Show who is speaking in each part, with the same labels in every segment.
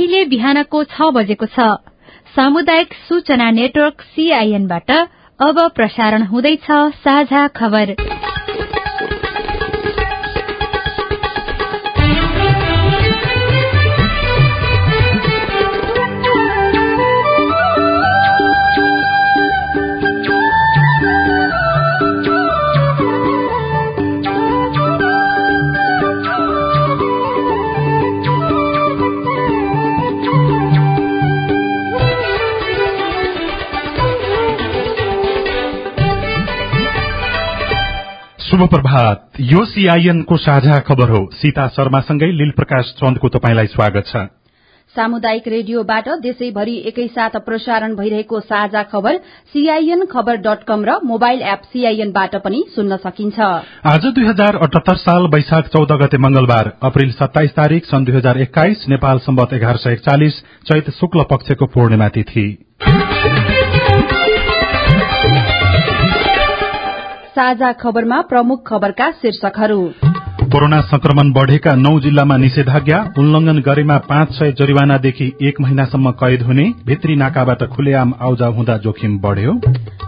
Speaker 1: अहिले बिहानको छ बजेको छ। सामुदायिक सूचना नेटवर्क सीआईएनबाट अब प्रसारण हुँदैछ साझा खबर।
Speaker 2: शुभ प्रभात। यो सीआईएन को साझा खबर हो। सीता शर्मासँगै लील प्रकाश चन्दको तपाईँलाई स्वागत छ।
Speaker 3: सामुदायिक रेडियोबाट देशैभरि एकैसाथ प्रसारण भइरहेको साझा खबर सीआईएन खबर डट कम र मोबाइल एप सीआईएनबाट पनि सुन्न सकिन्छ।
Speaker 2: आज दुई हजार अठहत्तर साल वैशाख चौध गते मंगलबार अप्रेल सत्ताइस तारीक सन् दुई हजार एक्काइस नेपाल सम्बत एघार सय एकचालिस चैत शुक्ल पक्षको पूर्णिमा तिथि।
Speaker 3: साझा खबरमा प्रमुख खबरका शीर्षकहरू।
Speaker 2: कोरोना संक्रमण बढ़ेका नौ जिल्लामा निषेधाज्ञा उल्लंघन गरेमा पाँच सय जरिवानादेखि एक महिनासम्म कैद हुने भित्री नाकाबाट खुलेआम आउजाउ हुँदा जोखिम बढ़्यो।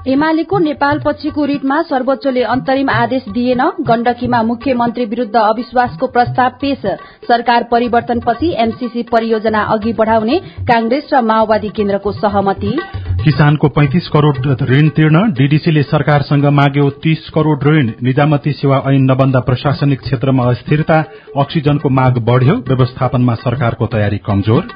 Speaker 3: एमालेको नेपाल पछिको रिटमा सर्वोच्चले अन्तरिम आदेश दिएन। गण्डकीमा मुख्यमन्त्री विरूद्ध अविश्वासको प्रस्ताव पेश। सरकार परिवर्तनपछि एमसीसी परियोजना अघि बढ़ाउने कांग्रेस र माओवादी केन्द्रको सहमति।
Speaker 2: किसानको पैंतिस करोड़ ऋण तिर्न डीडीसीले सरकारसँग माग्यो तीस करोड़ ऋण। निजामती सेवा ऐन नबन्दा प्रशासनिक क्षेत्रमा अस्थिरता अक्सिजनको माग बढ़्यो। व्यवस्थापनमा सरकारको तयारी कमजोर।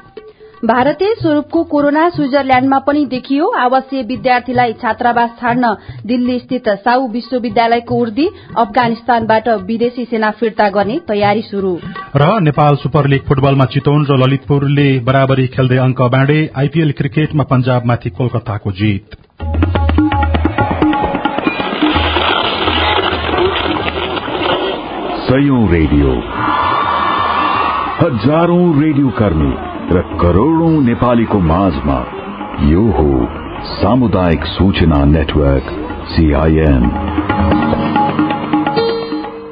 Speaker 3: भारतीय स्वरूपको कोरोना स्विजरल्याण्डमा पनि देखियो। आवासीय विद्यार्थीलाई छात्रावास छाड्न दिल्ली स्थित साउ विश्वविद्यालयको उर्दी अफगानिस्तानबाट विदेशी सेना फिर्ता गर्ने तयारी शुरू
Speaker 2: र नेपाल सुपर लीग फुटबलमा चितवन र ललितपुरले बराबरी खेल्दै अंक बाँडे आईपीएल क्रिकेटमा पंजाबमाथि कोलकाताको जीत।
Speaker 4: रेडियो। हजारौं रेडियो कर्मी। र करोड़ौं नेपालीको माझमा यो हो सामुदायिक सूचना नेटवर्क सीआईएन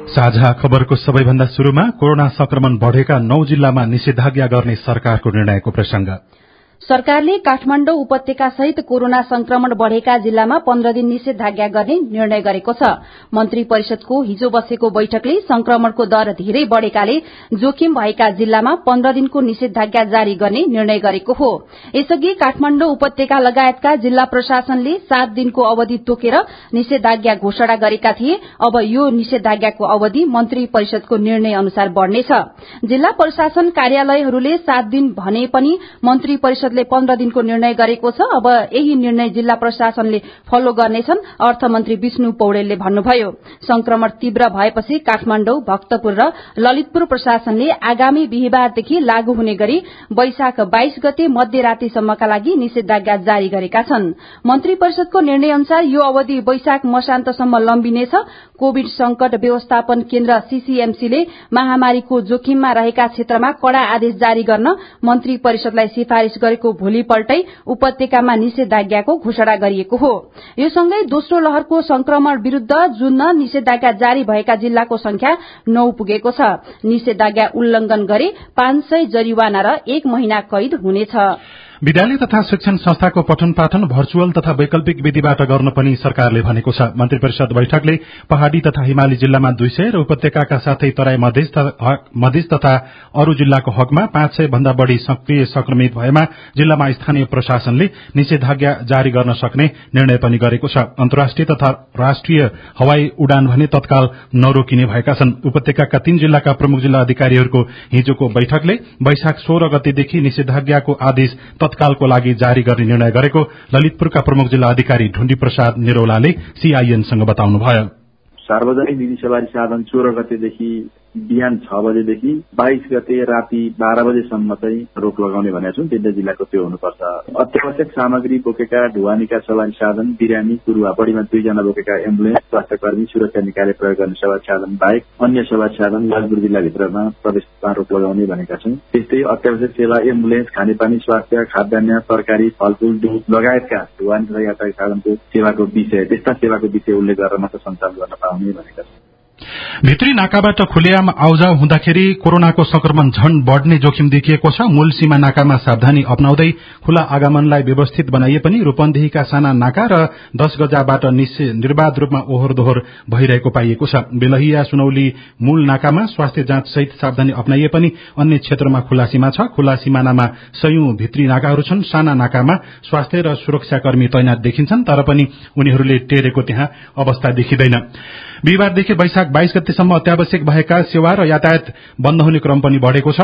Speaker 2: साझा खबरको सबैभन्दा शुरूमा कोरोना संक्रमण बढ़ेका नौ जिल्लामा निषेधाज्ञा गर्ने सरकारको निर्णयको प्रसंग।
Speaker 3: सरकारले काठमाण्डु उपत्यका सहित कोरोना संक्रमण बढ़ेका जिल्लामा पन्ध्र दिन निषेधाज्ञा गर्ने निर्णय गरेको छ। मन्त्री परिषदको हिजो बसेको बैठकले संक्रमणको दर धेरै बढ़ेकाले जोखिम भएका जिल्लामा पन्ध्र दिनको निषेधाज्ञा जारी गर्ने निर्णय गरेको हो। यसअघि काठमाण्डु उपत्यका लगायतका जिल्ला प्रशासनले सात दिनको अवधि तोकेर निषेधाज्ञा घोषणा गरेका थिए। अब यो निषेधाज्ञाको अवधि मन्त्री परिषदको निर्णय अनुसार बढ़नेछ। जिल्ला प्रशासन कार्यालयहरूले सात दिन भने पनि मन्त्री परिषद परिषदले पन्ध्र दिनको निर्णय गरेको छ। अब यही निर्णय जिल्ला प्रशासनले फलो गर्नेछन् अर्थमन्त्री विष्णु पौडेलले भन्नुभयो। संक्रमण तीव्र भएपछि काठमाण्डु भक्तपुर र ललितपुर प्रशासनले आगामी बिहिबारदेखि लागू हुने गरी वैशाख बाइस गते मध्यरातीसम्मका लागि निषेधाज्ञा जारी गरेका छन्। मन्त्री परिषदको निर्णय अनुसार यो अवधि वैशाख मसान्तसम्म लम्बिनेछ। कोविड संकट व्यवस्थापन केन्द्र सीसीएमसीले महामारीको जोखिममा रहेका क्षेत्रमा कड़ा आदेश जारी गर्न मन्त्री परिषदलाई सिफारिश गरेको भोलिपल्टै उपत्यकामा निषेधाज्ञाको घोषणा गरिएको हो। यो सँगै दोस्रो लहरको संक्रमण विरूद्ध जुन निषेधाज्ञा जारी भएका जिल्लाको संख्या नौ पुगेको छ। निषेधाज्ञा उल्लंघन गरे पाँच सय जरिवाना र एक महिना कैद हुनेछ।
Speaker 2: विद्यालय तथा शिक्षण संस्थाको पठन पाठन भर्चुअल तथा वैकल्पिक विधिबाट गर्न पनि सरकारले भनेको छ। मन्त्री परिषद बैठकले पहाड़ी तथा हिमाली जिल्लामा दुई सय र उपत्यकाका साथै तराई मधेस तथा अरू जिल्लाको हकमा पाँच सय भन्दा बढ़ी सक्रिय संक्रमित भएमा जिल्लामा स्थानीय प्रशासनले निषेधाज्ञा जारी गर्न सक्ने निर्णय पनि गरेको छ। अन्तर्राष्ट्रिय तथा राष्ट्रिय हवाई उडान भने तत्काल नरोकिने भएका छन्। उपत्यकाका तीन जिल्लाका प्रमुख जिल्ला अधिकारीहरूको हिजोको बैठकले वैशाख सोह्र गतेदेखि निषेधाज्ञाको आदेश तत्कालको लागि जारी गर्ने निर्णय गरेको ललितपुरका प्रमुख जिल्ला अधिकारी ढुण्डी प्रसाद निरौलाले सीआईएनसँग बताउनुभयो।
Speaker 5: सार्वजनिक निजी सवारी साधन सोह्र गतेदेखि बिहान छ बजेदेखि बाइस गते राति बाह्र बजेसम्म चाहिँ रोक लगाउने भनेको छौँ तिनवटा जिल्लाको त्यो हुनुपर्छ। अत्यावश्यक सामग्री बोकेका ढुवानीका सवारी साधन बिरामी कुरुवा बढीमा दुईजना बोकेका एम्बुलेन्स स्वास्थ्य कर्मी सुरक्षा निकायले प्रयोग गर्ने सवारी साधन बाहेक अन्य सवारी साधन लालपुर जिल्लाभित्रमा प्रवेशमा रोक लगाउने भनेका छौँ त्यस्तै अत्यावश्यक सेवा एम्बुलेन्स खानेपानी स्वास्थ्य खाद्यान्न तरकारी फलफूल दुध लगायतका ढुवानी तथा यातायात साधनको सेवाको विषय त्यस्ता सेवाको विषय उल्लेख गरेर मात्र सञ्चालन गर्न पाउने भनेका छौँ
Speaker 2: भित्री नाकाबाट खुलेआम आउजाउ हुँदाखेरि कोरोनाको संक्रमण झन बढ़ने जोखिम देखिएको छ। मूल सीमा नाकामा सावधानी अपनाउँदै खुला आगमनलाई व्यवस्थित बनाइए पनि रूपन्देहीका साना नाका र दश गजाबाट निर्वाध रूपमा ओहोर दोहोर भइरहेको पाइएको छ। बेलहिया सुनौली मूल नाकामा स्वास्थ्य जाँच सहित सावधानी अपनाइए पनि अन्य क्षेत्रमा खुला सीमा छ। खुला सिमानामा सयौं भित्री नाकाहरू छन्। साना नाकामा स्वास्थ्य र सुरक्षाकर्मी तैनात देखिन्छन् तर पनि उनीहरूले टेरेको त्यहाँ अवस्था देखिँदैन। बिहिबारदेखि वैशाख बाइस गतेसम्म अत्यावश्यक भएका सेवा र यातायात बन्द हुने क्रम पनि बढ़ेको छ।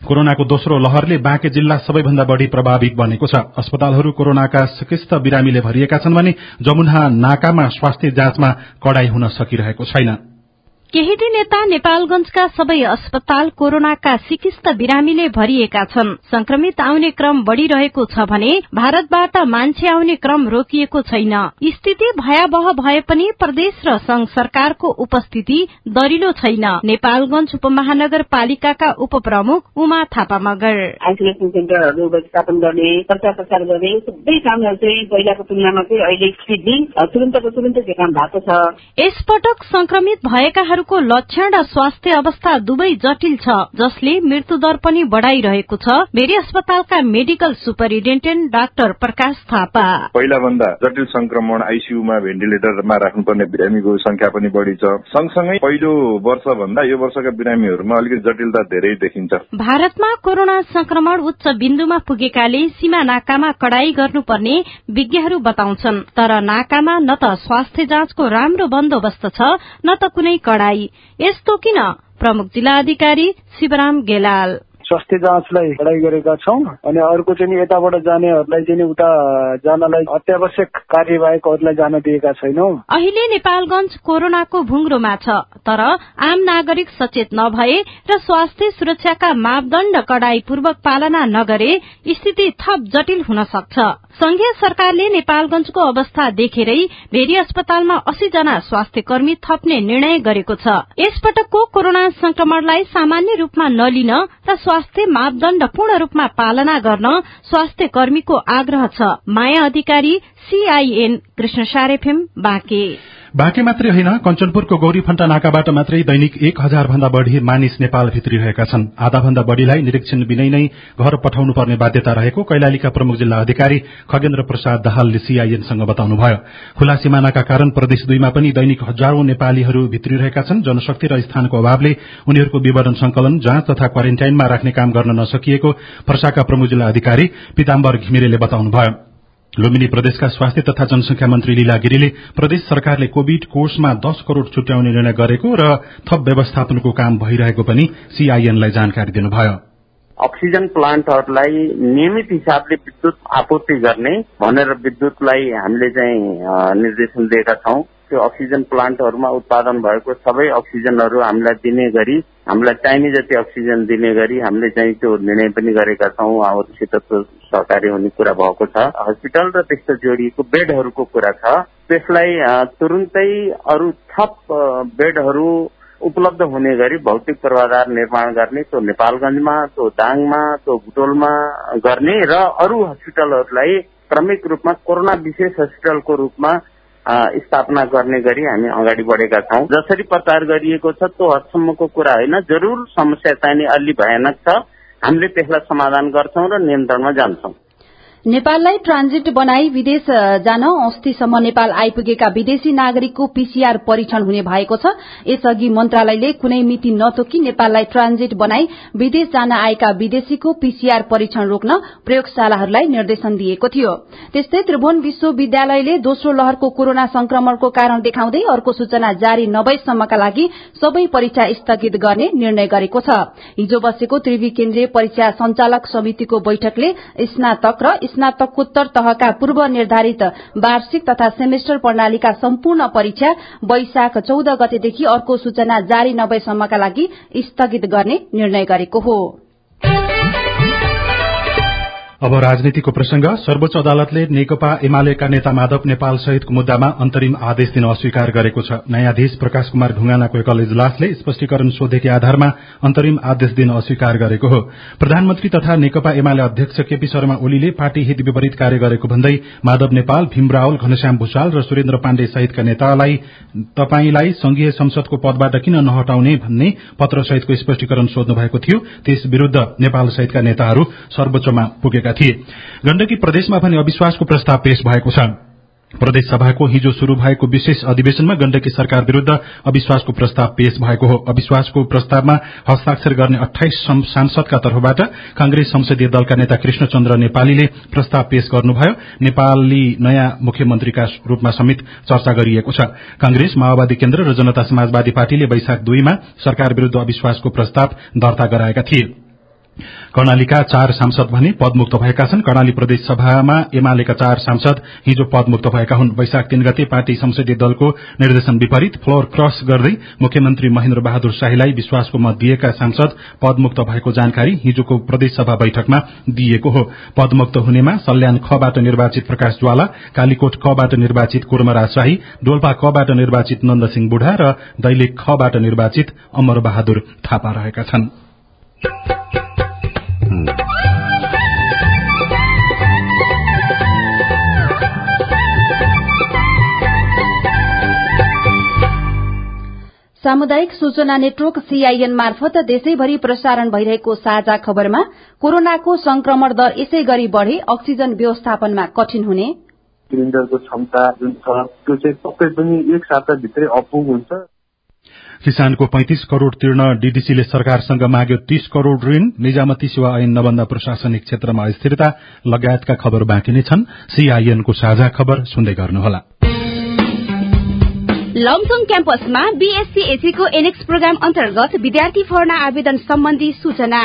Speaker 2: कोरोनाको दोस्रो लहरले बाँके जिल्ला सबैभन्दा बढ़ी प्रभावित बनेको छ। अस्पतालहरू कोरोनाका सिकिस्त बिरामीले भरिएका छन् भने जमुना नाकामा स्वास्थ्य जाँचमा कड़ाई हुन सकिरहेको छैन।
Speaker 1: केही दिन यता नेपालगंजका सबै अस्पताल कोरोनाका सिकिस्त बिरामीले भरिएका छन्। संक्रमित आउने क्रम बढ़िरहेको छ भने भारतबाट मान्छे आउने क्रम रोकिएको छैन। स्थिति भयावह भए पनि प्रदेश र संघ सरकारको उपस्थिति दरिलो छैन। नेपालगंज उपमहानगरपालिकाका उपप्रमुख उमा थापा मगर
Speaker 6: आइसोलेसन सेन्टरहरू व्यवस्थापन गर्ने प्रचार प्रसार गर्ने सबै कामहरू चाहिँ पहिलाको तुलनामा चाहिँ अहिले स्पिडली तुरन्तको तुरन्तै काम भएको छ।
Speaker 1: यसपटक संक्रमित भएकाहरू रोगीहरूको लक्षण र स्वास्थ्य अवस्था दुवै जटिल छ जसले मृत्युदर पनि बढ़ाइरहेको छ। भेरी अस्पतालका medical superintendent doctor Prakash Thapa.
Speaker 7: पहिला भन्दा जटिल संक्रमण आइसियूमा भेन्टिलेटरमा राख्नुपर्ने बिरामीको संख्या पनि बढ़ी छ। सँगसँगै पहिलो वर्ष भन्दा यो वर्षका बिरामीहरूमा अलिकति जटिलता धेरै देखिन्छ।
Speaker 1: भारतमा कोरोना संक्रमण उच्च बिन्दुमा पुगेकाले सीमा नाकामा कड़ाई गर्नुपर्ने विज्ञहरू बताउँछन्। तर नाकामा न त स्वास्थ्य जाँचको राम्रो बन्दोबस्त छ न त कुनै कड़ाई यस्तो किन प्रमुख जिल्ला अधिकारी शिवराम गेलाल?
Speaker 8: स्वास्थ्य जाँचलाई पढाइ गरेका छौँ अनि अर्को चाहिँ यताबाट जानेहरूलाई चाहिँ उता जानलाई अत्यावश्यक अरूलाई जान दिएका छैनौं।
Speaker 1: अहिले नेपालगंज कोरोनाको भुङ्रोमा छ तर आम नागरिक सचेत नभए र स्वास्थ्य सुरक्षाका मापदण्ड कड़ाईपूर्वक पालना नगरे स्थिति थप जटिल हुन सक्छ। संघीय सरकारले नेपालगंजको अवस्था देखेरै भेरी अस्पतालमा अस्सी जना स्वास्थ्य कर्मी थप्ने निर्णय गरेको छ। यसपटकको कोरोना संक्रमणलाई सामान्य रूपमा नलिन र मापदण्ड पूर्ण रूपमा पालना गर्न स्वास्थ्य कर्मीको आग्रह छ। माया अधिकारी सीआईएन कृष्ण सारेफिम बाँके।
Speaker 2: बाँके मात्रै होइन कञ्चनपुरको गौरीफण्टा नाकाबाट मात्रै दैनिक एक हजार भन्दा बढ़ी मानिस नेपाल भित्रिरहेका छन्। आधा भन्दा बढ़ीलाई निरीक्षण बिनै नै घर पठाउनु पर्ने बाध्यता रहेको कैलालीका प्रमुख जिल्ला अधिकारी खगेन्द्र प्रसाद दाहालले सीआईएनसँग बताउनुभयो। खुला सिमानाका कारण प्रदेश दुईमा पनि दैनिक हजारौं नेपालीहरू भित्रिरहेका छन्। जनशक्ति र स्थानको अभावले उनीहरूको विवरण संकलन जाँच तथा क्वारेन्टाइनमा राख्ने काम गर्न नसकिएको पर्साका प्रमुख जिल्ला अधिकारी पिताम्बर घिमिरेले बताउनुभयो। लुम्बिनी प्रदेशका स्वास्थ्य तथा जनसंख्या मन्त्री लीला गिरीले प्रदेश सरकारले कोविड कोषमा दश करोड़ छुट्याउने निर्णय गरेको र थप व्यवस्थापनको काम भइरहेको पनि सीआईएनलाई जानकारी दिनुभयो।
Speaker 9: अक्सिजन प्लान्टहरूलाई नियमित हिसाबले विद्युत आपूर्ति गर्ने भनेर विद्युतलाई हामीले चाहिँ निर्देशन दिएका छौं। त्यो अक्सिजन प्लान्टहरूमा उत्पादन भएको सबै अक्सिजनहरू हामीलाई दिने गरी हामीलाई चाहिने जति अक्सिजन दिने गरी हामीले चाहिँ त्यो निर्णय पनि गरेका छौँ। अरूसित सहकारी हुने कुरा भएको छ। हस्पिटल र त्यस्तो जोडिएको बेडहरूको कुरा छ। त्यसलाई तुरुन्तै अरू थप बेडहरू उपलब्ध हुने गरी भौतिक पूर्वाधार निर्माण गर्ने त्यो नेपालगंजमा त्यो दाङमा त्यो बुटोलमा गर्ने र अरू हस्पिटलहरूलाई क्रमिक रूपमा कोरोना विशेष हस्पिटलको रूपमा स्थापना गर्ने गरी हामी अगाडि बढेका छौँ। जसरी प्रचार गरिएको छ त्यो हदसम्मको कुरा होइन। जरुर समस्या चाहिने अलि भयानक छ। हामीले त्यसलाई समाधान गर्छौं र नियन्त्रणमा जान्छौं।
Speaker 3: नेपाललाई ट्रान्जिट बनाई विदेश जान अस्तिसम्म नेपाल आइपुगेका विदेशी नागरिकको पीसीआर परीक्षण हुने भएको छ। यसअघि मन्त्रालयले कुनै मिति नतोकी नेपाललाई ट्रान्जिट बनाई विदेश जान आएका विदेशीको पीसीआर परीक्षण रोक्न प्रयोगशालाहरूलाई निर्देशन दिएको थियो। त्यस्तै त्रिभुवन विश्वविद्यालयले दोस्रो लहरको कोरोना संक्रमणको कारण देखाउँदै अर्को सूचना जारी नभएसम्मका लागि सबै परीक्षा स्थगित गर्ने निर्णय गरेको छ। हिजो बसेको त्रिवी केन्द्रीय परीक्षा संचालक समितिको बैठकले स्नातक र स्नातकोत्तर तहका पूर्व निर्धारित वार्षिक तथा सेमेस्टर प्रणालीका सम्पूर्ण परीक्षा वैशाख चौध गतेदेखि अर्को सूचना जारी नभएसम्मका लागि स्थगित गर्ने निर्णय गरेको हो।
Speaker 2: अब राजनीतिको प्रसंग सर्वोच्च अदालतले नेकपा एमालेका नेता माधव नेपाल सहितको मुद्दामा अन्तरिम आदेश दिन अस्वीकार गरेको छ। न्यायाधीश प्रकाश कुमार ढुंगानाको एकल इजलासले स्पष्टीकरण सोधेकी आधारमा अन्तरिम आदेश दिन अस्वीकार गरेको हो। प्रधानमन्त्री तथा नेकपा एमाले अध्यक्ष केपी शर्मा ओलीले पार्टी हित विपरीत कार्य गरेको भन्दै माधव नेपाल भीम रावल घनश्याम भूषाल र सुरेन्द्र पाण्डे सहितका नेतालाई तपाईंलाई संघीय संसदको पदबाट किन नहटाउने भन्ने पत्र सहितको स्पष्टीकरण सोध्नु भएको थियो। त्यस विरूद्ध नेपाल सहितका नेताहरू सर्वोच्चमा पुगेका थिए। गण्डकी प्रदेशमा भने अविश्वासको प्रस्ताव पेश भएको छ। प्रदेश सभाको हिजो शुरू भएको विशेष अधिवेशनमा गण्डकी सरकार विरूद्ध अविश्वासको प्रस्ताव पेश भएको हो। अविश्वासको प्रस्तावमा हस्ताक्षर गर्ने अठाइस सांसदका तर्फबाट कांग्रेस संसदीय दलका नेता कृष्णचन्द्र नेपालीले प्रस्ताव पेश गर्नुभयो। नेपाली नयाँ मुख्यमन्त्रीका रूपमा समेत चर्चा गरिएको छ। कांग्रेस माओवादी केन्द्र र जनता समाजवादी पार्टीले वैशाख दुईमा सरकार विरूद्ध अविश्वासको प्रस्ताव दर्ता गराएका थिए। कर्णालीका चार सांसद भने पदमुक्त भएका छन्। कर्णाली प्रदेश सभामा एमालेका चार सांसद हिजो पदमुक्त भएका हुन्। वैशाख तीन गते पार्टी संसदीय दलको निर्देशन विपरीत फ्लोर क्रस गर्दै मुख्यमन्त्री महेन्द्र बहादुर शाहीलाई विश्वासको मत दिएका सांसद पदमुक्त भएको जानकारी हिजोको प्रदेश सभा बैठकमा दिइएको हो। पदमुक्त हुनेमा सल्यान खबाट निर्वाचित प्रकाश ज्वाला कालीकोट खबाट निर्वाचित कुर्मराज शाही डोल्पा खबाट निर्वाचित नन्दसिंह बुढा र दैलेख खबाट निर्वाचित अमर बहादुर थापा रहेका छन्।
Speaker 3: सामुदायिक सूचना नेटवर्क सीआईएन मार्फत देशैभरि प्रसारण भइरहेको साझा खबरमा कोरोनाको संक्रमण दर यसै गरी बढ़े अक्सिजन व्यवस्थापनमा कठिन हुने।
Speaker 10: सिलिण्डरको क्षमता जुन छ त्यो चाहिँ सबै पनि एक साताभित्रै अपुग हुन्छ।
Speaker 2: किसानको पैंतिस करोड़ तिर्न डीडीसीले सरकारसँग माग्यो तीस करोड़ ऋण निजामती सेवा ऐन नबन्दा प्रशासनिक क्षेत्रमा अस्थिरता लगायतका खबर बाँकी नै छन्। सीआईएनको साझा खबर सुन्दै गर्नुहोला।
Speaker 11: लमसङ क्याम्पसमा बीएससी एसीको एनेक्स प्रोग्राम अन्तर्गत विद्यार्थी भर्ना आवेदन सम्बन्धी सूचना।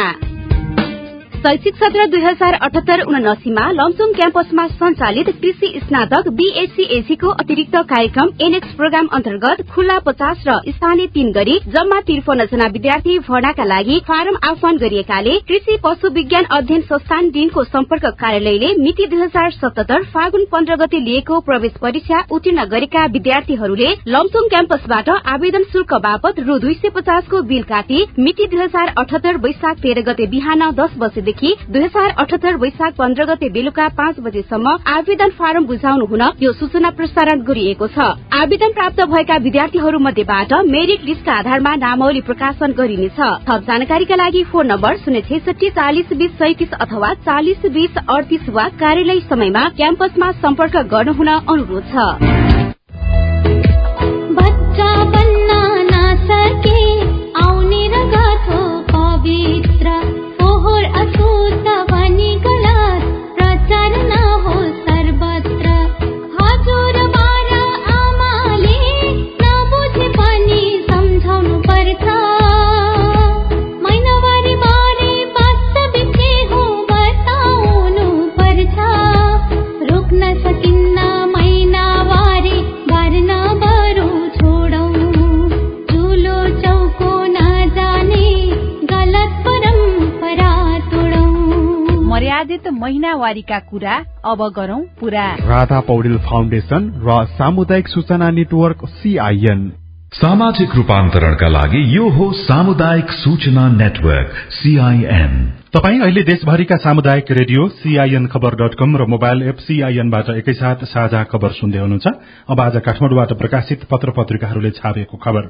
Speaker 11: शैक्षिक सत्र दुई हजार अठहत्तर उनासीमा लमसुङ क्याम्पसमा सञ्चालित कृषि स्नातक बीएससी को अतिरिक्त कार्यक्रम एनएक्स प्रोग्राम अन्तर्गत खुल्ला पचास र स्थानीय तीन गरी जम्मा त्रिपन्न जना विद्यार्थी भर्नाका लागि फारम आह्वान गरिएकाले कृषि पशु विज्ञान अध्ययन संस्थान दिनको सम्पर्क कार्यालयले मिति दुई हजार सतहत्तर फागुन पन्ध्र गते लिएको प्रवेश परीक्षा उत्तीर्ण गरेका विद्यार्थीहरूले लमसुङ क्याम्पसबाट आवेदन शुल्क बापत रु दुई सय पचासको बिल काटी मिति दुई हजार अठहत्तर वैशाख तेह्र गते बिहान दस बजे देखि दुई हजार अठहत्तर वैशाख पन्ध्र गते बेलुका पाँच बजेसम्म आवेदन फारम बुझाउनु हुन यो सूचना प्रसारण गरिएको छ। आवेदन प्राप्त भएका विद्यार्थीहरू मध्येबाट मेरिट लिस्टका आधारमा नामावली प्रकाशन गरिनेछ। थप जानकारीका लागि फोन नम्बर शून्य छैसठी चालिस बीस सैतिस अथवा चालिस बीस अडतिस वा कार्यालय समयमा क्याम्पसमा सम्पर्क गर्नुहुन अनुरोध छ।
Speaker 3: महिनावारीका कुरा अब गरौं पूरा।
Speaker 12: राधा पौडेल फाउन्डेशन र सामुदायिक सूचना नेटवर्क सीआईएन
Speaker 4: सामाजिक रूपान्तरणका लागि यो हो सामुदायिक सूचना नेटवर्क सीआईएन
Speaker 2: तपाई अहिले देशभरिका सामुदायिक radio CIN Khabar dot com र मोबाइल एप सीआईएनबाट एकैसाथ साझा खबर सुन्दै हुनुहुन्छ। अब आज काठमाडौँबाट प्रकाशित पत्र पत्रिकाहरूले छापेको खबर।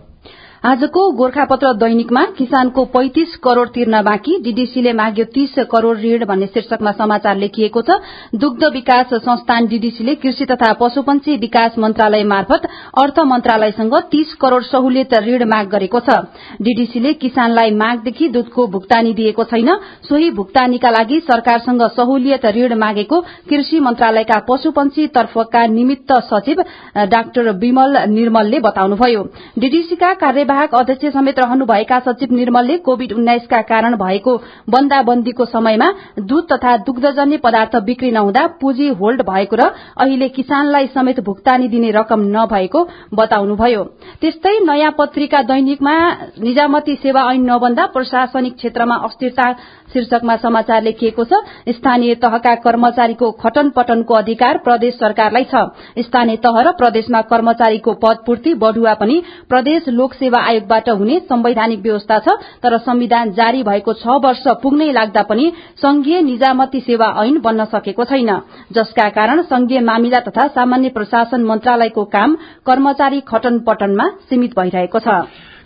Speaker 3: आजको गोर्खापत्र दैनिकमा किसानको पैंतिस करोड़ तिर्न बाँकी डीडीसीले माग्यो तीस करोड़ ऋण भन्ने शीर्षकमा समाचार लेखिएको छ। दुग्ध विकास संस्थान डीडीसीले कृषि तथा पशुपन्छी विकास मन्त्रालय मार्फत अर्थ मन्त्रालयसँग तीस करोड़ सहुलियत ऋण माग गरेको छ। डीडीसीले किसानलाई मागदेखि दूधको भुक्तानी दिएको छैन। सोही भुक्तानीका लागि सरकारसँग सहुलियत ऋण मागेको कृषि मन्त्रालयका पशुपन्छी तर्फका निमित्त सचिव डाक्टर विमल निर्मलले बताउनुभयो। डीडीसीका कार्य कार्यवाहक अध्यक्ष समेत रहनुभएका सचिव निर्मलले कोविड उन्नाइसका कारण भएको बन्दाबन्दीको समयमा दूध तथा दुग्धजन्य पदार्थ बिक्री नहुँदा पुँजी होल्ड भएको र अहिले किसानलाई समेत भुक्तानी दिने रकम नभएको बताउनुभयो। त्यस्तै नयाँ पत्रिका दैनिकमा निजामती सेवा ऐन नबन्दा प्रशासनिक क्षेत्रमा अस्थिरता शीर्षकमा समाचार लेखिएको छ स्थानीय तहका कर्मचारीको खटन पटनको अधिकार प्रदेश सरकारलाई छ। स्थानीय तह र प्रदेशमा कर्मचारीको पदपूर्ति बढ़ुवा पनि प्रदेश लोक सेवा आयोगबाट हुने संवैधानिक व्यवस्था छ तर संविधान जारी भएको छ वर्ष पुग्नै लाग्दा पनि संघीय निजामती सेवा ऐन बन्न सकेको छैन। जसका कारण संघीय मामिला तथा सामान्य प्रशासन मन्त्रालयको काम कर्मचारी खटन पटनमा सीमित भइरहेको छ।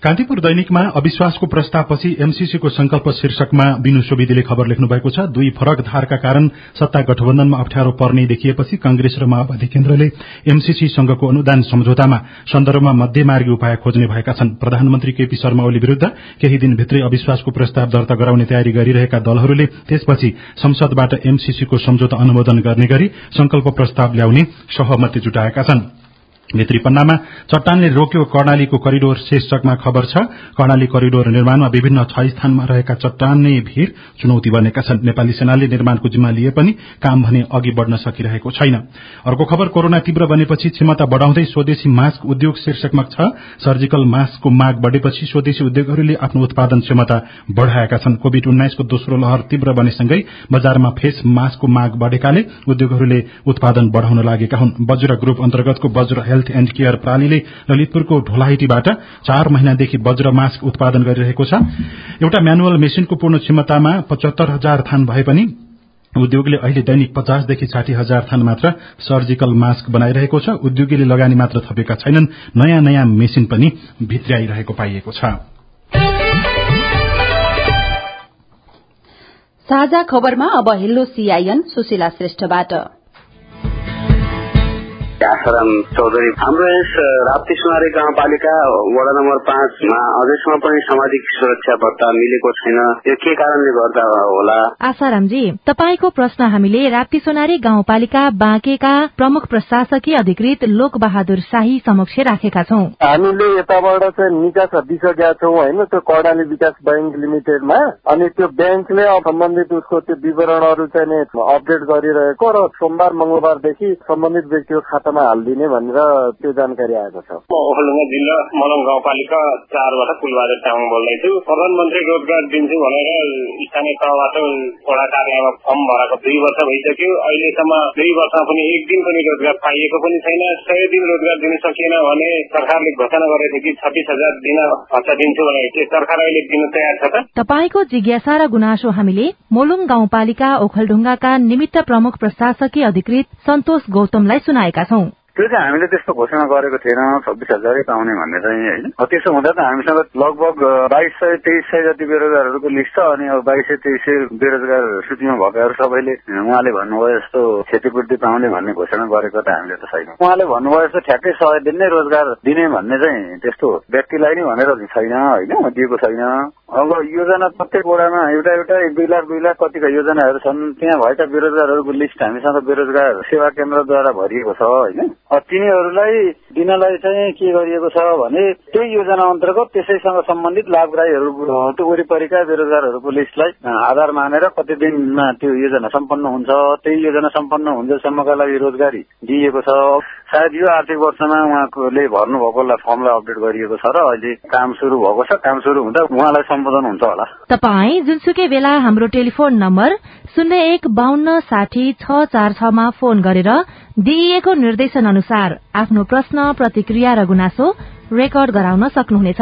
Speaker 2: कान्तिपुर दैनिकमा अविश्वासको प्रस्तावपछि एमसीसीको संकल्प शीर्षकमा विनु सोविदीले खबर लेख्नु भएको छ। दुई फरक धारका कारण सत्ता गठबन्धनमा अप्ठ्यारो पर्ने देखिएपछि कंग्रेस र माओवादी केन्द्रले एमसीसी संघको अनुदान सम्झौतामा सन्दर्भमा मध्यमार्गी उपाय खोज्ने भएका छन्। प्रधानमन्त्री केपी शर्मा ओली विरूद्ध केही दिनभित्रै अविश्वासको प्रस्ताव दर्ता गराउने तयारी गरिरहेका दलहरूले त्यसपछि संसदबाट एमसीसीको सम्झौता अनुमोदन गर्ने गरी संकल्प प्रस्ताव ल्याउने सहमति जुटाएका छनृ। भित्रीपन्नामा चट्टानले रोक्यो कर्णालीको करिडोर शीर्षकमा खबर छ कर्णाली करिडोर निर्माणमा विभिन्न छ स्थानमा रहेका चट्टाने भीड़ चुनौती बनेका छन्। नेपाली सेनाले निर्माणको जिम्मा लिए पनि काम भने अघि बढ़न सकिरहेको छैन। अर्को खबर कोरोना तीव्र बनेपछि क्षमता बढ़ाउँदै स्वदेशी मास्क उद्योग शीर्षकमा छ सर्जिकल मास्कको माग बढ़ेपछि स्वदेशी उद्योगहरूले आफ्नो उत्पादन क्षमता बढ़ाएका छन्। कोविड उन्नाइसको दोस्रो लहर तीव्र बनेसँगै बजारमा फेस मास्कको माग बढ़ेकाले उद्योगहरूले उत्पादन बढ़ाउन लागेका हुन्। वज्र ग्रुप अन्तर्गतको वज्र हेल्थ एण्ड केयर प्रालीले ललितपुरको ढोलाइटीबाट चार महिनादेखि वज्र मास्क उत्पादन गरिरहेको छ। एउटा म्यानुअल मेसिनको पूर्ण क्षमतामा पचहत्तर हजार थान भए पनि उद्योगले अहिले दैनिक पचासदेखि साठी हजार थान मात्र सर्जिकल मास्क बनाइरहेको छ। उद्योगीले लगानी मात्र थपेका छैनन् नयाँ नयाँ मेसिन पनि भित्र्याइरहेको पाइएको छ।
Speaker 3: साझा खबरमा अब हेलो सीआईएन सुशीला श्रेष्ठबाट।
Speaker 13: आसाराम चौधरी हाम्रो यस राप्ती सुनारी गाउँपालिका वडा नम्बर पाँचमा अझैसम्म पनि सामाजिक सुरक्षा भत्ता मिलेको छैन। यो के कारणले गर्दा होला?
Speaker 14: आसारामजी तपाईँको प्रश्न हामीले राप्ती सोनारी गाउँपालिका बाँकेका प्रमुख प्रशासकीय अधिकृत लोक बहादुर शाही समक्ष राखेका छौँ।
Speaker 15: हामीले यताबाट चाहिँ निकास दिइसकेका छौँ होइन? त्यो कर्णाली विकास ब्याङ्क लिमिटेडमा। अनि त्यो ब्याङ्कले सम्बन्धित उसको त्यो विवरणहरू चाहिँ अपडेट गरिरहेको र सोमबार मंगलबारदेखि सम्बन्धित व्यक्तिको खाता खातामा हालिदिने भनेर त्यो जानकारी आएको छ।
Speaker 16: म ओखलडुङ्गा जिल्ला मलङ गाउँपालिका चारबाट कुलबहादुर तामाङ बोल्दैछु। प्रधानमन्त्री रोजगार दिन्छु भनेर स्थानीय तहबाट वडा कार्यालयमा फर्म भराएको दुई वर्ष भइसक्यो। अहिलेसम्म दुई वर्षमा पनि एक दिन पनि रोजगार पाइएको पनि छैन। सय दिन रोजगार दिन सकिएन भने सरकारले घोषणा गरेको थियो कि छत्तिस हजार दिन भत्ता दिन्छु भने के सरकार अहिले दिन तयार छ त।
Speaker 14: तपाईँको जिज्ञासा र गुनासो हामीले मोलुङ गाउँपालिका ओखलढुङ्गाका निमित्त प्रमुख प्रशासकीय अधिकृत सन्तोष गौतमलाई सुनाएका छौं।
Speaker 15: त्यो चाहिँ हामीले त्यस्तो घोषणा गरेको थिएन छब्बिस हजारै पाउने भन्ने चाहिँ होइन। त्यसो हुँदा त हामीसँग लगभग बाइस सय तेइस सय जति बेरोजगारहरूको लिस्ट छ अनि अब बाइस सय तेइस सय बेरोजगार सूचीमा भएकाहरू सबैले उहाँले भन्नुभयो जस्तो क्षतिपूर्ति पाउने भन्ने घोषणा गरेको त हामीले त छैन। उहाँले भन्नुभयो जस्तो ठ्याक्कै सय दिन नै रोजगार दिने भन्ने चाहिँ त्यस्तो व्यक्तिलाई नै भनेर छैन होइन? दिएको छैन। अब योजना प्रत्येक वडामा एउटा एउटा दुई लाख दुई लाख कतिका योजनाहरू छन्। त्यहाँ भएका बेरोजगारहरूको लिस्ट हामीसँग बेरोजगार सेवा केन्द्रद्वारा भरिएको छ होइन? तिनीहरूलाई दिनलाई चाहिँ के गरिएको छ भने त्यही योजना अन्तर्गत त्यसैसँग सम्बन्धित लाभग्राहीहरू त्यो वरिपरिका बेरोजगारहरूको लिस्टलाई आधार मानेर कति दिनमा त्यो योजना सम्पन्न हुन्छ त्यही योजना सम्पन्न हुन्जेलसम्मका लागि रोजगारी दिइएको छ। सायद यो आर्थिक वर्षमा उहाँले भर्नुभएकोलाई फर्मलाई अपडेट गरिएको छ र अहिले काम सुरु भएको छ। काम सुरु हुँदा उहाँलाई सम्बोधन हुन्छ होला।
Speaker 14: तपाईँ जुनसुकै बेला हाम्रो टेलिफोन नम्बर शून्य एक बान्न साठी छ चार छमा फोन गरेर दिइएको निर्देशन अनुसार आफ्नो प्रश्न प्रतिक्रिया र गुनासो रेकर्ड गराउन सक्नुहुनेछ।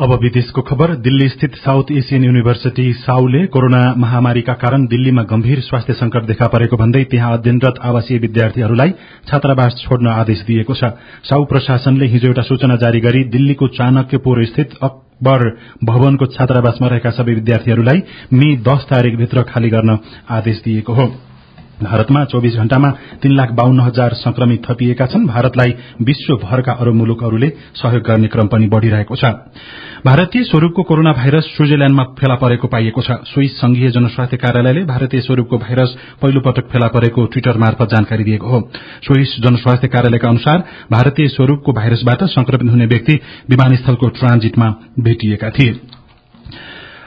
Speaker 2: अब विदेशको खबर दिल्ली स्थित साउथ एसियन युनिभर्सिटी साउले कोरोना महामारीका कारण दिल्लीमा गम्भीर स्वास्थ्य संकट देखा परेको भन्दै त्यहाँ अध्ययनरत आवासीय विद्यार्थीहरूलाई छात्रावास छोड्न आदेश दिएको छ। साउ प्रशासनले हिजो एउटा सूचना जारी गरी दिल्लीको चाणक्यपुर स्थित अकबर भवनको छात्रावासमा रहेका सबै विद्यार्थीहरूलाई मे दश तारीकभित्र खाली गर्न आदेश दिएको हो। भारतमा चौविस घण्टामा तीन लाख बाहन्न हजार संक्रमित थपिएका छन्। भारतलाई विश्वभरका अरू मुलुकहरूले सहयोग गर्ने क्रम पनि बढ़िरहेको छ। भारतीय स्वरूपको कोरोना भाइरस स्विजरल्याण्डमा फेला परेको पाइएको छ। स्विस संघीय जनस्वास्थ्य कार्यालयले भारतीय स्वरूपको भाइरस पहिलो पटक फेला परेको ट्विटर मार्फत जानकारी दिएको हो। स्विस जनस्वास्थ्य कार्यालयका अनुसार भारतीय स्वरूपको भाइरसबाट संक्रमित हुने व्यक्ति विमानस्थलको ट्रान्जिटमा भेटिएका थिए।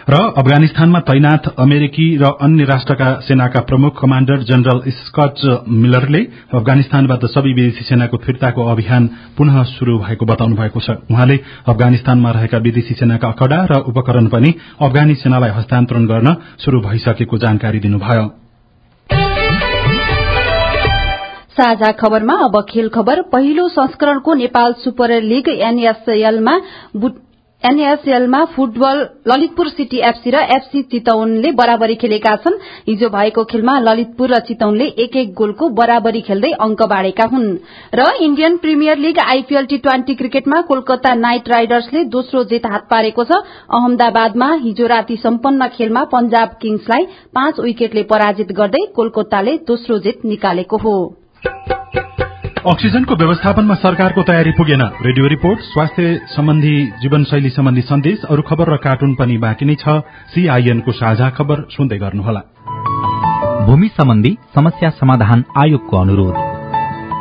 Speaker 2: र अफगानिस्तानमा तैनाथ अमेरिकी र अन्य राष्ट्रका सेनाका प्रमुख कमाण्डर जनरल स्कट मिलरले अफगानिस्तानबाट सबै विदेशी सेनाको फिर्ताको अभियान पुनः शुरू भएको बताउनु भएको छ। उहाँले अफगानिस्तानमा रहेका विदेशी सेनाका अखड़ा र उपकरण पनि अफगानी सेनालाई हस्तान्तरण गर्न शुरू भइसकेको जानकारी दिनुभयो।
Speaker 3: साझा खबरमा अब खेल खबर पहिलो संस्करणको नेपाल सुपर लीग एनएसएलमा एनएसएलमा फुटबल ललितपुर सिटी एफसी र एफसी चितौनले बराबरी खेलेका छन्। हिजो भएको खेलमा ललितपुर र चितौनले एक एक गोलको बराबरी खेल्दै अंक बाँडेका हुन्। र Indian premier league IPL T twenty क्रिकेटमा कोलकाता नाइट राइडर्सले दोस्रो जित हात पारेको छ। अहमदाबादमा हिजो राति सम्पन्न खेलमा पंजाब किङ्सलाई पाँच विकेटले पराजित गर्दै कोलकाताले दोस्रो जित निकालेको हो।
Speaker 2: अक्सिजनको व्यवस्थापनमा सरकारको तयारी पुगेन। रेडियो रिपोर्ट स्वास्थ्य सम्बन्धी जीवनशैली सम्बन्धी सन्देश अरू खबर र कार्टुन पनि बाँकी नै छ। सीआईएनको साझा खबर सुन्दै गर्नुहोला।
Speaker 17: भूमि सम्बन्धी समस्या समाधान आयोगको अनुरोध।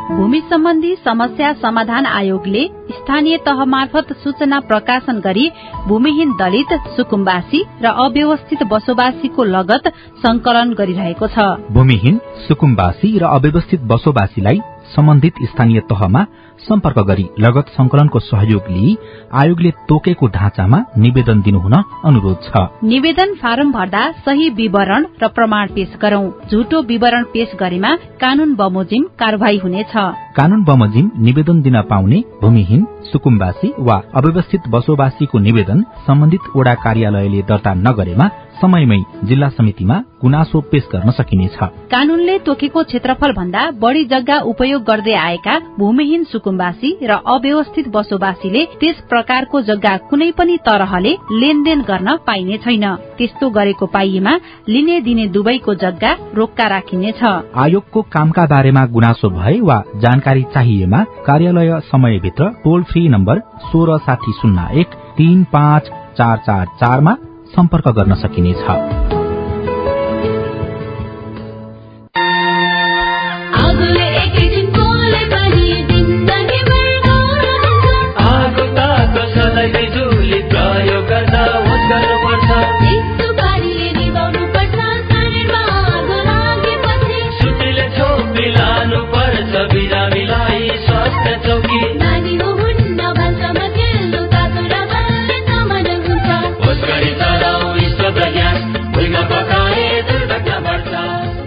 Speaker 1: भूमि सम्बन्धी समस्या समाधान आयोगले स्थानीय तह मार्फत सूचना प्रकाशन गरी भूमिहीन दलित सुकुम्बासी र अव्यवस्थित बसोबासीको लगत संकलन गरिरहेको छ।
Speaker 17: भूमिहीन सुकुम्बासी र अव्यवस्थित बसोबासीलाई सम्बन्धित स्थानीय तहमा सम्पर्क गरी लगत संकलनको सहयोग लिई आयोगले तोकेको ढाँचामा निवेदन दिनुहुन अनुरोध छ।
Speaker 1: निवेदन फारम भर्दा सही विवरण र प्रमाण पेश गरौं। झुटो विवरण पेश गरेमा कानून बमोजिम कार्यवाही हुनेछ।
Speaker 17: कानून बमोजिम निवेदन दिन पाउने भूमिहीन सुकुम्बासी वा अव्यवस्थित बसोबासीको निवेदन सम्बन्धित ओडा कार्यालयले दर्ता नगरेमा समयमै जिल्ला समितिमा गुनासो पेश गर्न सकिनेछ।
Speaker 1: कानूनले तोकेको क्षेत्रफल भन्दा बढ़ी जग्गा उपयोग गर्दै आएका भूमिहीन सुकुम्बासी र अव्यवस्थित बसोबासीले त्यस प्रकारको जग्गा कुनै पनि तरहले लेनदेन गर्न पाइने छैन। त्यस्तो गरेको पाइएमा लिने दिने दुवैको जग्गा रोक्का राखिनेछ।
Speaker 17: आयोगको कामका बारेमा गुनासो भए वा जानकारी चाहिएमा कार्यालय समयभित्र टोल फ्री नम्बर सोह्र साठी शून्य एक तीन पाँच चार चार चारमा सम्पर्क गर्न सकिनेछ।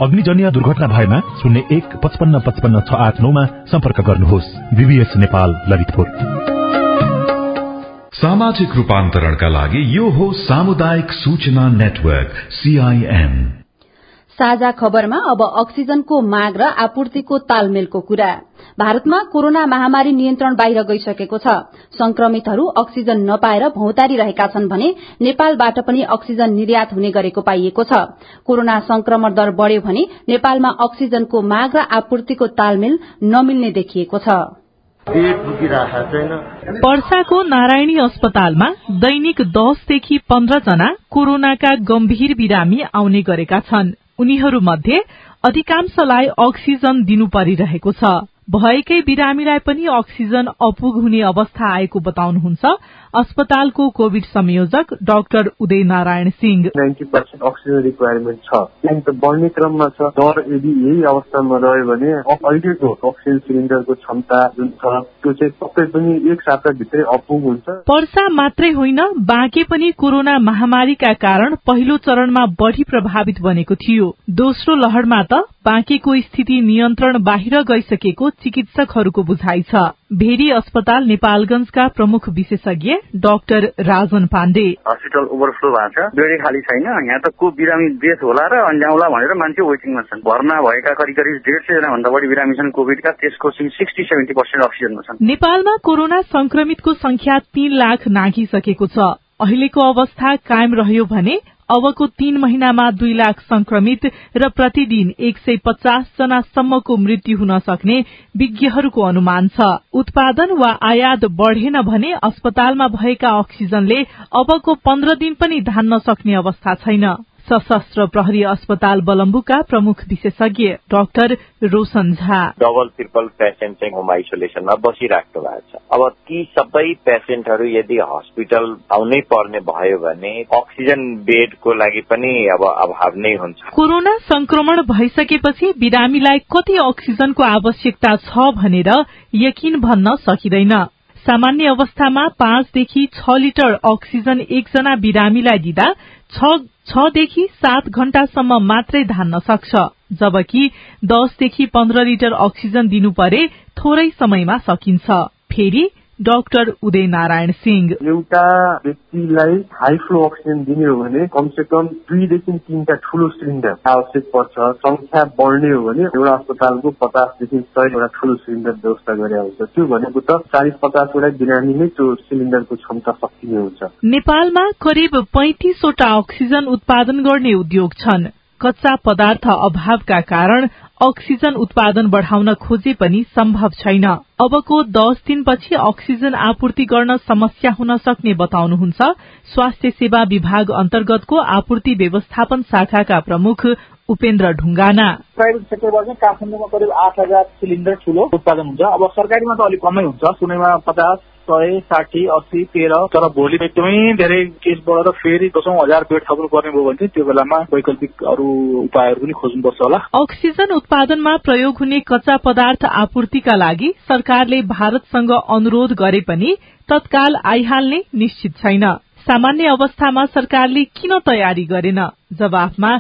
Speaker 18: अग्निजन्य दुर्घटना भएमा शून्य एक पचपन्न पचपन्न छ आठ नौमा सम्पर्क गर्नुहोस्। बीबीएस नेपाल ललितपुर।
Speaker 4: सामाजिक रूपान्तरणका लागि यो हो सामुदायिक सूचना नेटवर्क सीआईएन
Speaker 3: साझा खबरमा अब अक्सिजनको माग र आपूर्तिको तालमेलको कुरा। भारतमा कोरोना महामारी नियन्त्रण बाहिर गइसकेको छ। संक्रमितहरू अक्सिजन नपाएर भौतारी रहेका छन् भने नेपालबाट पनि अक्सिजन निर्यात हुने गरेको पाइएको छ। कोरोना संक्रमण दर बढ़्यो भने नेपालमा अक्सिजनको माग र आपूर्तिको तालमेल नमिल्ने देखिएको छ।
Speaker 19: पर्साको नारायणी अस्पतालमा दैनिक दसदेखि पन्ध्र जना कोरोनाका गम्भीर बिरामी आउने गरेका छन्। उनीहरू मध्ये अधिकांशलाई अक्सिजन दिनु परिरहेको छ। भएकै बिरामीलाई पनि अक्सिजन अपुग हुने अवस्था आएको बताउनुहुन्छ। अस्पतालको कोविड संयोजक doctor Uday Narayan Singh.
Speaker 10: Ninety percent oxygen requirement छ। त बढ्ने क्रममा छ। दर यदि यही अवस्थामा रह्यो भने अहिलेको अक्सिजन सिलिन्डरको क्षमता जुन छ त्यो चाहिँ सबै पनि एक साताभित्रै अपुग हुन्छ।
Speaker 19: पर्सा मात्रै होइन बाँके पनि कोरोना महामारीका कारण पहिलो चरणमा बढ़ी प्रभावित बनेको थियो। दोस्रो लहरमा त बाँकेको स्थिति नियन्त्रण बाहिर गइसकेको चिकित्सकहरूको बुझाइ छ। भेरी अस्पताल नेपालगंजका प्रमुख विशेषज्ञ doctor Rajan Pande.
Speaker 15: Hospital overflow भएको छ। बेडै खाली छैन। यहाँ त को बिरामी बेस होला र अन्जाउला भनेर मान्छे वेटिङमा छन्। भर्ना भएका करिब करिब डेढ सय जना भन्दा बढी बिरामी छन् कोविडका त्यसको सिक्सटी सेभेन्टी पर्सेन्ट अक्सिजनमा छन्।
Speaker 19: नेपालमा कोरोना संक्रमितको संख्या तीन लाख नाघिसकेको छ। अहिलेको अवस्था कायम रह्यो भने अबको तीन महिनामा दुई लाख संक्रमित र प्रतिदिन एक सय पचास जना सम्मको मृत्यु हुन सक्ने विज्ञहरूको अनुमान छ। उत्पादन वा आयात बढ़ेन भने अस्पतालमा भएका अक्सिजनले अबको पन्ध्र दिन पनि धान्न सक्ने अवस्था छैन। सशस्त्र प्रहरी अस्पताल बलम्बुका प्रमुख विशेषज्ञ doctor Roshan Jha.
Speaker 20: Double triple patient चाहिँ होम आइसोलेसनमा बसिराख्नु भएको छ। अब ती सबै पेसेन्टहरू यदि हस्पिटल आउनै पर्ने भयो भने अक्सिजन बेडको लागि पनि अब अभाव नै हुन्छ।
Speaker 19: कोरोना संक्रमण भइसकेपछि बिरामीलाई कति अक्सिजनको आवश्यकता छ भनेर यकिन भन्न सकिँदैन। सामान्य अवस्थामा पाँचदेखि छ लिटर अक्सिजन एकजना बिरामीलाई दिँदा छदेखि सात घण्टासम्म मात्रै धान्न सक्छ जबकि दसदेखि पन्ध्र लिटर अक्सिजन दिनु परे थोरै समयमा सकिन्छ। फेरि डाक्टर उदय नारायण सिंह।
Speaker 10: एउटा व्यक्तिलाई हाई फ्लो अक्सिजन दिने हो भने कमसे कम दुईदेखि तीनटा ठूलो सिलिन्डर आवश्यक पर्छ। संख्या बढ्ने हो भने एउटा अस्पतालको पचासदेखि सयवटा ठूलो सिलिन्डर व्यवस्था गरे हुन्छ त्यो भनेको त चालिस पचासवटा बिरामी नै त्यो सिलिन्डरको क्षमता सकिने हुन्छ।
Speaker 19: नेपालमा करिब पैंतिसवटा अक्सिजन उत्पादन गर्ने उद्योग छन्। कच्चा पदार्थ अभावका कारण अक्सिजन उत्पादन बढ़ाउन खोजे पनि सम्भव छैन। अबको दश दिनपछि अक्सिजन आपूर्ति गर्न समस्या हुन सक्ने बताउनुहुन्छ। स्वास्थ्य सेवा विभाग अन्तर्गतको आपूर्ति व्यवस्थापन शाखाका प्रमुख उपेन्द्र ढुङ्गाना।
Speaker 21: प्राइभेट सेक्टरबाट चाहिँ काठमाडौँमा करिब आठ हजार सिलिन्डर ठुलो उत्पादन हुन्छ। अब सरकारीमा त अलिक कमै हुन्छ। सुनैमा पचास सय साठी अस्सी तेह्र तर भोलि एकदमै धेरै केस बढेर फेरि दशौं हजार बेड थप्नु पर्ने भयो भने चाहिँ त्यो बेलामा वैकल्पिक अरू उपायहरू पनि खोज्नुपर्छ होला।
Speaker 19: अक्सिजन उत्पादनमा प्रयोग हुने कच्चा पदार्थ आपूर्तिका लागि सरकारले भारतसँग अनुरोध गरे पनि तत्काल आइहाल्ने निश्चित छैन। सामान्य अवस्थामा सरकारले किन तयारी गरेन? जवाफमा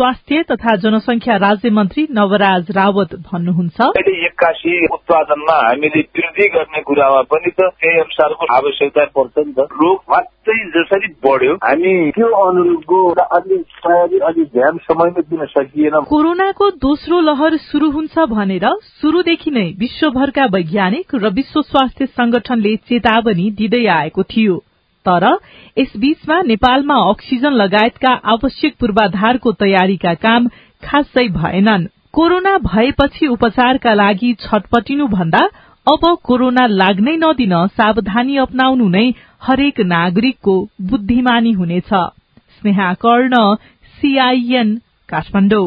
Speaker 19: स्वास्थ्य तथा जनसंख्या राज्य मन्त्री नवराज रावत भन्नुहुन्छ।
Speaker 22: एक्कासी उत्पादनमा हामीले वृद्धि गर्ने कुरामा पनि त त्यही अनुसारको आवश्यकता पर्छ नि त। रोग मात्रै जसरी बढ्यो हामी त्यो अनुरूपको तयारी ध्यान समयमै दिन सकिएन।
Speaker 19: कोरोनाको दोस्रो लहर शुरू हुन्छ भनेर शुरूदेखि नै विश्वभरका वैज्ञानिक र विश्व स्वास्थ्य संगठनले चेतावनी दिँदै आएको थियो। तर यसबीचमा नेपालमा अक्सिजन लगायतका आवश्यक पूर्वाधारको तयारीका काम खासै भएनन्। कोरोना भएपछि उपचारका लागि छटपटिनु भन्दा अब कोरोना लाग्नै नदिन सावधानी अप्नाउनु नै हरेक नागरिकको बुद्धिमानी हुनेछ। स्नेहा कर्ण सीआईएन काठमाडौँ।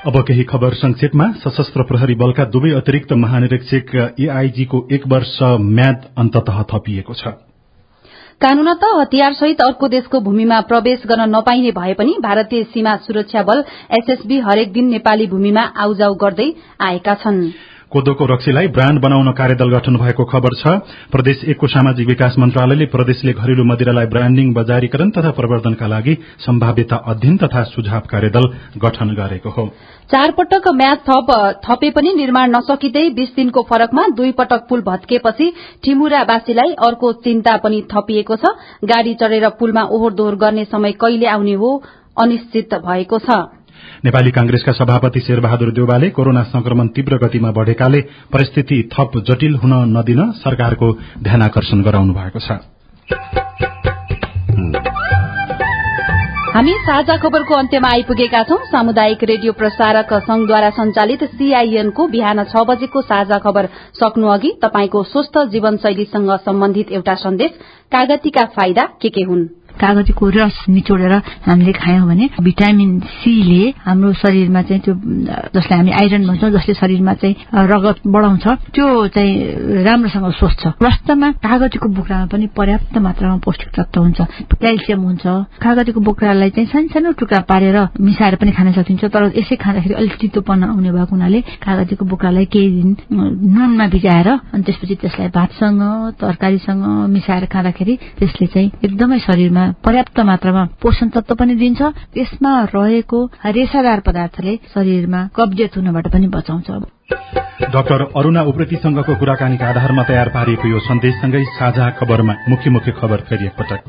Speaker 2: अब केही खबर संक्षेपमा। सशस्त्र प्रहरी बलका दुवै अतिरिक्त महानिरीक्षक एआईजीको एक वर्ष म्याद अन्तत थपिएको छ।
Speaker 3: कानूनत हतियार सहित अर्को देशको भूमिमा प्रवेश गर्न नपाइने भए पनि भारतीय सीमा सुरक्षा बल एसएसबी हरेक दिन नेपाली भूमिमा आउजाउ गर्दै आएका छन्।
Speaker 2: कोदोको रक्सीलाई ब्राण्ड बनाउन कार्यदल गठन भएको खबर छ। प्रदेश एकको सामाजिक विकास मन्त्रालयले प्रदेशले घरेलु मदिरालाई ब्राण्डिङ बजारीकरण तथा प्रवर्धनका लागि सम्भाव्यता अध्ययन तथा सुझाव कार्यदल गठन गरेको हो।
Speaker 3: चार पटक म्याच थप पनि निर्माण नसकिँदै बीस दिनको फरकमा दुई पटक पुल भत्किएपछि टिमुरावासीलाई अर्को चिन्ता पनि थपिएको छ। गाड़ी चढ़ेर पुलमा ओहोर दोहोर गर्ने समय कहिले आउने हो अनिश्चित भएको छ।
Speaker 2: नेपाली कांग्रेसका सभापति शेरबहादुर देउवाले कोरोना संक्रमण तीव्र गतिमा बढ़ेकाले परिस्थिति थप जटिल हुन नदिन सरकारको ध्यानकर्षण गराउनु भएको छ।
Speaker 3: हामी साझा खबरको अन्त्यमा आइपुगेका छौं। सामुदायिक रेडियो प्रसारक संघद्वारा संचालित सीआईएनको बिहान छ बजेको साझा खबर सक्नु अघि तपाईँको स्वस्थ जीवनशैलीसँग सम्बन्धित एउटा सन्देश। कागतीका फाइदा के के हुन्?
Speaker 23: कागजीको रस निचोडेर हामीले खायौँ भने भिटामिन सीले हाम्रो शरीरमा चाहिँ त्यो जसलाई हामी आइरन भन्छौँ जसले शरीरमा चाहिँ रगत बढाउँछ त्यो चाहिँ राम्रोसँग सोच्छ वास्तवमा कागजीको बोक्रामा पनि पर्याप्त मात्रामा पौष्टिक तत्व हुन्छ। क्याल्सियम हुन्छ। कागजीको बोक्रालाई चाहिँ सानो सानो टुक्रा पारेर मिसाएर पनि खान सकिन्छ तर यसै खाँदाखेरि अलिक चितोपना आउने भएको हुनाले कागजीको बोक्रालाई केही दिन नुनमा भिजाएर अनि त्यसपछि त्यसलाई भातसँग तरकारीसँग मिसाएर खाँदाखेरि त्यसले चाहिँ एकदमै शरीरमा पर्याप्त मात्रामा पोषण तत्व पनि दिन्छ। त्यसमा रहेको रेसादार पदार्थले शरीरमा कब्जियत हुनबाट पनि बचाउँछ।
Speaker 2: डाक्टर अरूणा उप्रेतीसँगको कुराकानीका आधारमा तयार पारिएको यो सन्देशसँगै साझा खबरमा मुख्य मुख्य खबर फेरि एकपटक।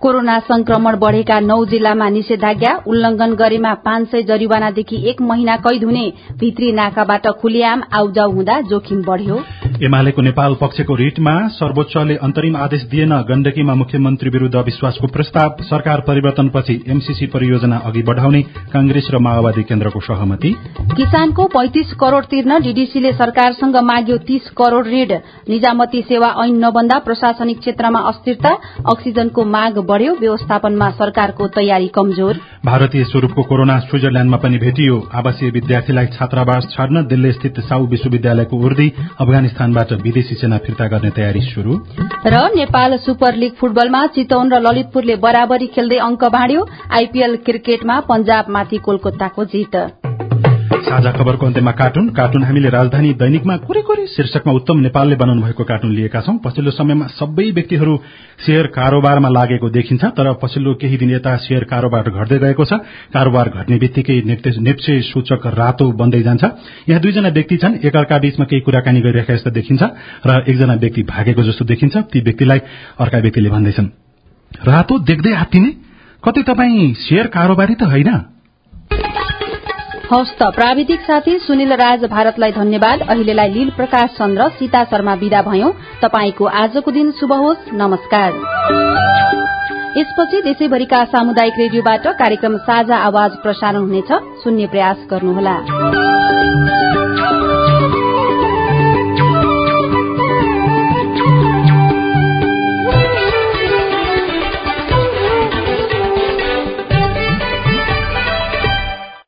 Speaker 3: कोरोना संक्रमण बढ़ेका नौ जिल्लामा निषेधाज्ञा उल्लंघन गरेमा पाँच सय जरिवानादेखि एक महिना कैद हुने भित्री नाकाबाट खुलियाम आउजाउ हुँदा जोखिम बढ़्यो।
Speaker 2: एमालेको नेपाल पक्षको रिटमा सर्वोच्चले अन्तरिम आदेश दिएन। गण्डकीमा मुख्यमन्त्री विरूद्ध विश्वासको प्रस्ताव सरकार परिवर्तनपछि एमसीसी परियोजना अघि बढ़ाउने कांग्रेस र माओवादी केन्द्रको सहमति।
Speaker 3: किसानको पैंतिस करोड़ तिर्न डीडीसीले सरकारसँग माग्यो तीस करोड़ ऋण। निजामती सेवा ऐन नबन्दा प्रशासनिक क्षेत्रमा अस्थिरता अक्सिजनको माग बढ़्यो। व्यवस्थापनमा सरकारको तयारी कमजोर।
Speaker 2: भारतीय स्वरूपको कोरोना स्विजरल्याण्डमा पनि भेटियो। आवासीय विद्यार्थीलाई छात्रावास छाड्न दिल्ली स्थित साउ विश्वविद्यालयको उर्दी अफगानिस्तानबाट विदेशी सेना फिर्ता गर्ने तयारी शुरू
Speaker 3: र नेपाल सुपर लीग फुटबलमा चितवन र ललितपुरले बराबरी खेल्दै अंक बाँड्यो। आईपीएल क्रिकेटमा पंजाबमाथि कोलकाताको जित।
Speaker 2: साझा खबरको अन्त्यमा कार्टुन। कार्टुन हामीले राजधानी दैनिकमा कुरै कुरै शीर्षकमा उत्तम नेपालले बनाउनु भएको कार्टुन लिएका छौं। पछिल्लो समयमा सबै व्यक्तिहरू शेयर कारोबारमा लागेको देखिन्छ तर पछिल्लो केही दिन यता शेयर कारोबार घट्दै गएको छ। कारोबार घट्ने बित्तिकै नेप्से सूचक रातो बन्दै जान्छ। यहाँ दुईजना व्यक्ति छन्। एकअर्का बीचमा केही कुराकानी गरिरहेका जस्तो देखिन्छ र एकजना व्यक्ति भागेको जस्तो देखिन्छ। ती व्यक्तिलाई अर्का व्यक्तिले भन्दैछन्। रातो देख्दै आत्तिने? कतै तपाईँ शेयर कारोबारी त होइन?
Speaker 3: हवस् त। प्राविधिक साथी सुनिल राज भारतलाई धन्यवाद। अहिलेलाई लील प्रकाश चन्द्र सीता शर्मा विदा भयौं। तपाईँको आजको दिन शुभ होस्। नमस्कार। यसपछि देशैभरिका सामुदायिक रेडियोबाट कार्यक्रम साझा आवाज प्रसारण हुनेछ। सुन्ने प्रयास गर्नुहोला।